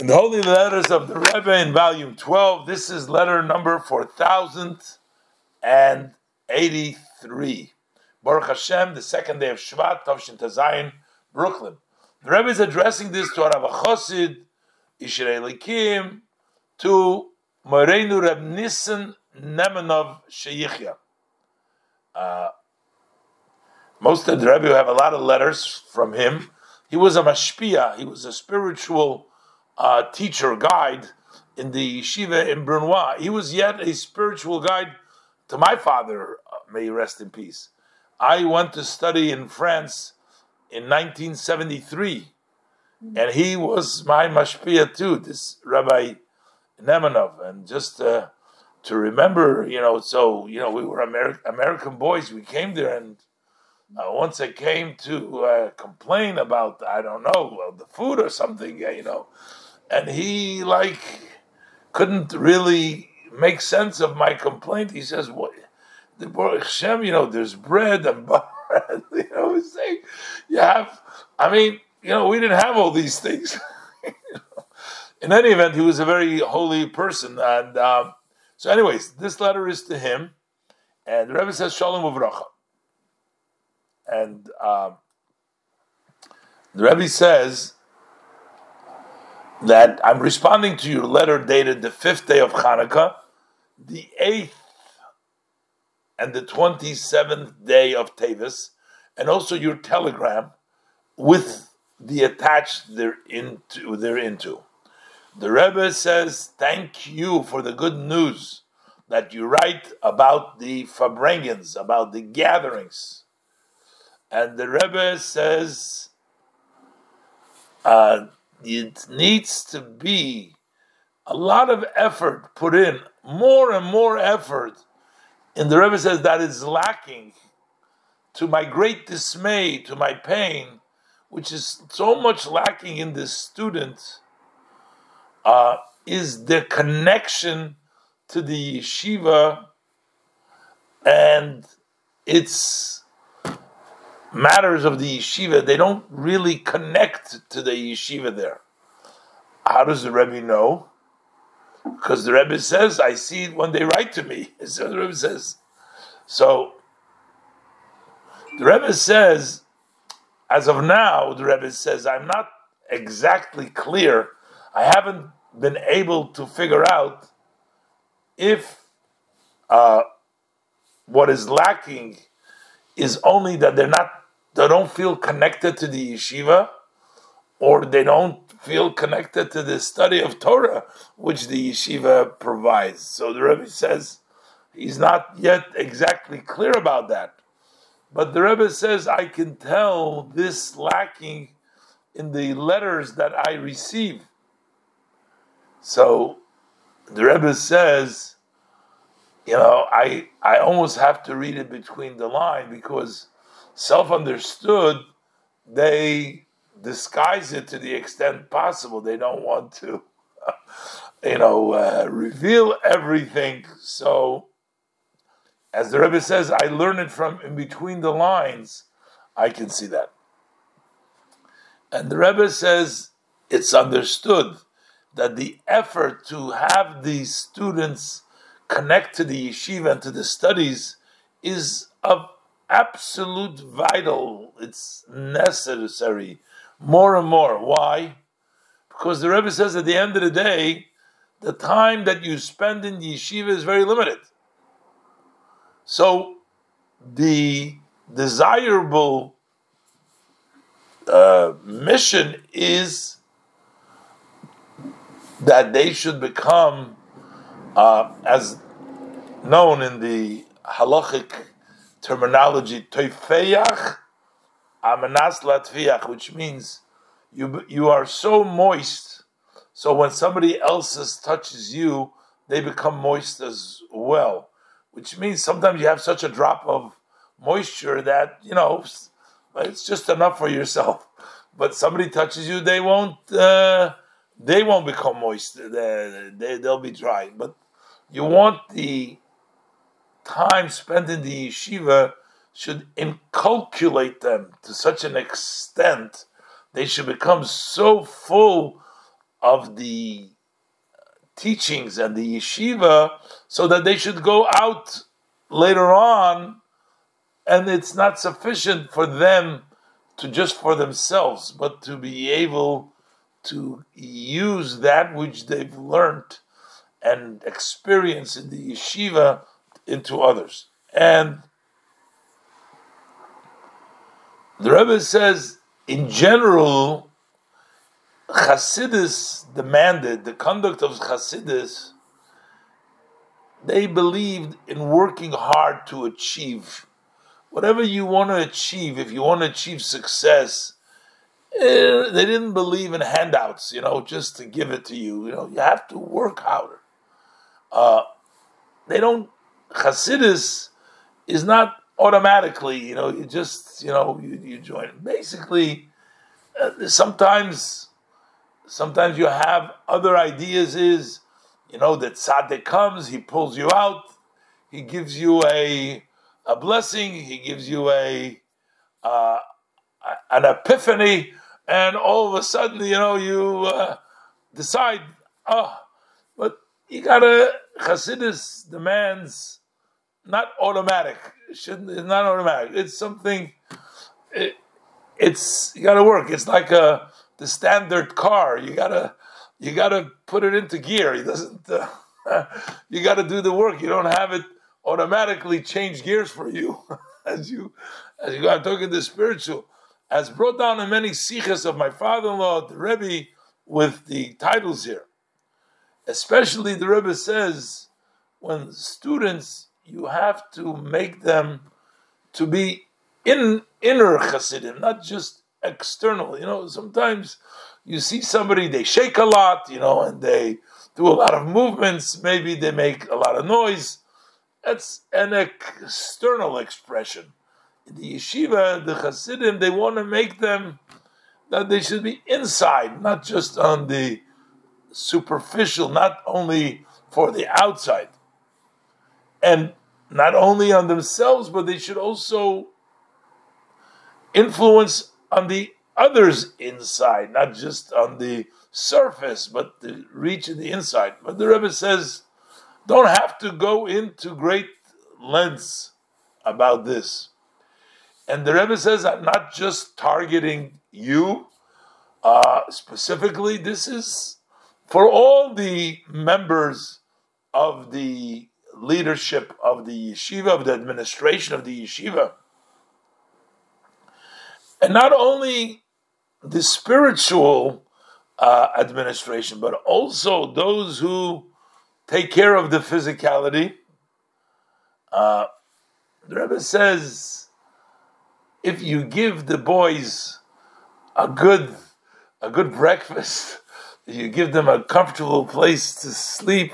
In the Holy Letters of the Rebbe in volume 12, this is letter number 4083. Baruch Hashem, the second day of Shvat, Tavshin Tazayin, Brooklyn. The Rebbe is addressing this to Rav Chosid, Ishrei Likim, to Moreinu Reb Nissen Nemanov Sheyichya. Uh, most of the Rebbe have a lot of letters from him. He was a mashpia, he was a spiritual uh, teacher, guide in the yeshiva in Brunoy. He was yet a spiritual guide to my father, uh, may he rest in peace. I went to study in France in 1973, and he was my mashpia too, this Rabbi Nemanov. And just uh, to remember, you know, so, you know, we were Ameri- American boys, we came there, and uh, once I came to uh, complain about, I don't know, well, the food or something, you know, and he like couldn't really make sense of my complaint. He says, "What the Hashem, you know, there's bread and butter." you know, he's saying you have. I mean, you know, we didn't have all these things. In any event, he was a very holy person, and um, so, anyways, this letter is to him, and the Rebbe says Shalom Uvracha, and um, the Rebbe says that I'm responding to your letter dated the fifth day of Hanukkah, the eighth and the 27th day of Tavis, and also your telegram with the attached thereinto. thereinto. The Rebbe says, Thank you for the good news that you write about the Farbrengens, about the gatherings. And the Rebbe says, uh, it needs to be a lot of effort put in, more and more effort. And the Rebbe says that is lacking to my great dismay, to my pain, which is so much lacking in this student, uh, is the connection to the yeshiva and its matters of the yeshiva, they don't really connect to the yeshiva there. How does the Rebbe know? Because the Rebbe says, I see it when they write to me. So the Rebbe says. So the Rebbe says, as of now, the Rebbe says, I'm not exactly clear. I haven't been able to figure out if uh, what is lacking is only that they're not they don't feel connected to the yeshiva, or they don't feel connected to the study of Torah, which the yeshiva provides. So the Rebbe says he's not yet exactly clear about that. But the Rebbe says, I can tell this lacking in the letters that I receive. So the Rebbe says, you know, I I almost have to read it between the line because self-understood, they disguise it to the extent possible. They don't want to, you know, uh, reveal everything. So, as the Rebbe says, I learn it from in between the lines. I can see that. And the Rebbe says it's understood that the effort to have these students connect to the yeshiva and to the studies is of absolute vital. It's necessary more and more. Why? Because the Rebbe says at the end of the day, the time that you spend in yeshiva is very limited. So the desirable uh, mission is that they should become, uh, as known in the halachic terminology toifeyach amenas latviach, which means you you are so moist, so when somebody else's touches you, they become moist as well. Which means sometimes you have such a drop of moisture that you know it's just enough for yourself. But somebody touches you, they won't. Uh, they won't become moist. They, they, they'll be dry. But you want the time spent in the yeshiva should inculculate them to such an extent they should become so full of the teachings and the yeshiva so that they should go out later on and it's not sufficient for them to just for themselves but to be able to use that which they've learned and experience in the yeshiva into others and the Rebbe says in general Hasidus demanded the conduct of Hasidus. They believed in working hard to achieve whatever you want to achieve. If you want to achieve success, eh, they didn't believe in handouts. You know, just to give it to you. You know, you have to work harder. Uh, they don't. Hasidus is not automatically. You know, you just you know you, you join. Basically, uh, sometimes Sometimes you have other ideas. Is you know that tzaddik comes, he pulls you out, he gives you a a blessing, he gives you a uh, an epiphany, and all of a sudden, you know, you uh, decide, oh, but you gotta Chassidus demands not automatic. Shouldn't it's not automatic. It's something. It, it's you gotta work. It's like a the standard car. You gotta you gotta put it into gear. It doesn't. Uh, you gotta do the work. You don't have it automatically change gears for you as you as you go. I'm talking the spiritual. As brought down in many sichos of my father-in-law, the Rebbe, with the titles here. Especially the Rebbe says, when students, you have to make them to be in inner Hasidim, not just external. You know, sometimes you see somebody, they shake a lot, you know, and they do a lot of movements, maybe they make a lot of noise. That's an external expression. In the yeshiva, the Hasidim, they want to make them that they should be inside, not just on the superficial, not only for the outside. And not only on themselves, but they should also influence on the others inside, not just on the surface, but the reach in the inside. But the Rebbe says, don't have to go into great lengths about this. And the Rebbe says, I'm not just targeting you uh, specifically. This is for all the members of the leadership of the yeshiva, of the administration of the yeshiva. And not only the spiritual uh, administration, but also those who take care of the physicality. Uh, the Rebbe says, if you give the boys a good, a good breakfast, you give them a comfortable place to sleep,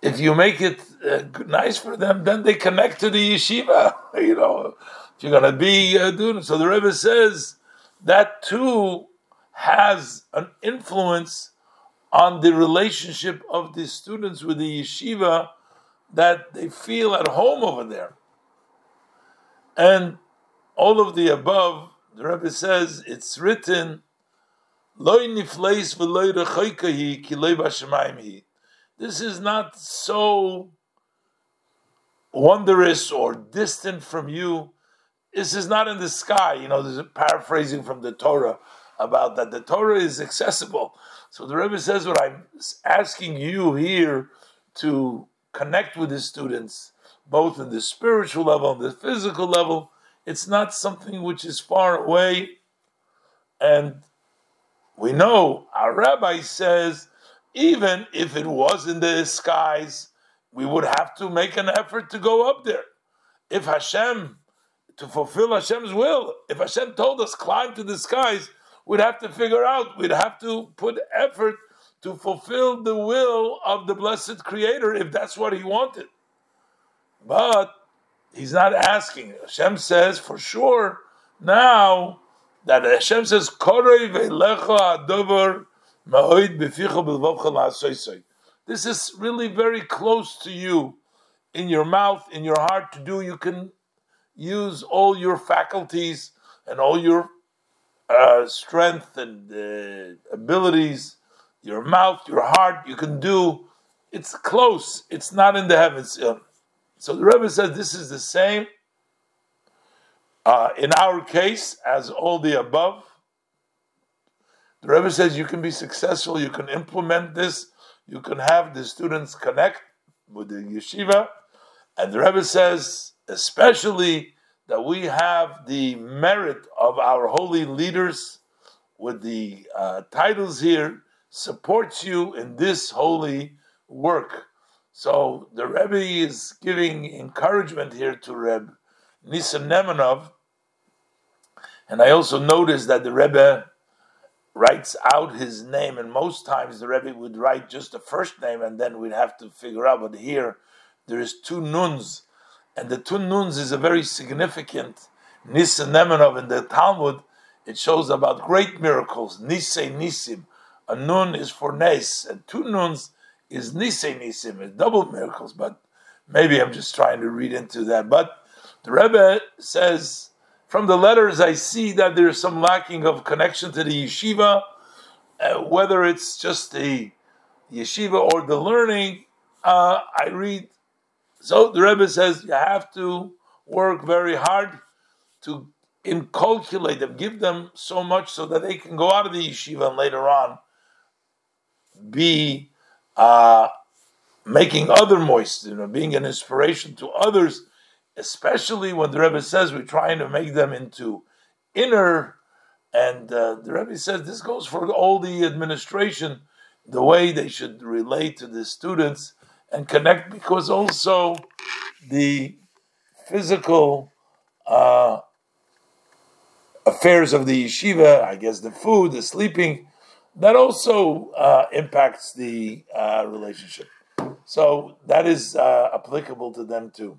if you make it uh, nice for them, then they connect to the yeshiva. You know, if you're going to be uh, doing so, the Rebbe says that too has an influence on the relationship of the students with the yeshiva that they feel at home over there. And all of the above, the Rebbe says it's written, This is not so wondrous or distant from you this is not in the sky. You know, there's a paraphrasing from the Torah about that. The Torah is accessible. So the Rebbe says what I'm asking you here to connect with the students, both in the spiritual level and the physical level. It's not something which is far away. And we know our rabbi says, even if it was in the skies, we would have to make an effort to go up there. If Hashem to fulfill Hashem's will. If Hashem told us climb to the skies, we'd have to figure out, we'd have to put effort to fulfill the will of the blessed Creator if that's what He wanted. But He's not asking. Hashem says for sure now that Hashem says This is really very close to you in your mouth, in your heart to do. You can use all your faculties and all your uh, strength and uh, abilities your mouth, your heart, you can do. It's close. It's not in the heavens. Uh, so the Rebbe says this is the same uh, in our case as all the above. The Rebbe says you can be successful, you can implement this, you can have the students connect with the yeshiva. And the Rebbe says, especially that we have the merit of our holy leaders with the uh, titles here supports you in this holy work. So the Rebbe is giving encouragement here to Reb Nisan Nemanov. And I also noticed that the Rebbe writes out his name, and most times the Rebbe would write just the first name, and then we'd have to figure out. But here, there is two nuns, and the two nuns is a very significant Nisan Nemanov in the Talmud. It shows about great miracles. Nisei Nisim. A nun is for Nes, and two nuns is Nisei Nisim. It's double miracles, but maybe I'm just trying to read into that. But the Rebbe says from the letters, I see that there's some lacking of connection to the yeshiva, uh, whether it's just the yeshiva or the learning. Uh, I read. So the Rebbe says you have to work very hard to inculcate them, give them so much so that they can go out of the yeshiva and later on be uh, making other moist, you know, being an inspiration to others especially when the Rebbe says we're trying to make them into inner, and uh, the Rebbe says this goes for all the administration, the way they should relate to the students and connect, because also the physical uh, affairs of the yeshiva, I guess the food, the sleeping, that also uh, impacts the uh, relationship. So that is uh, applicable to them too.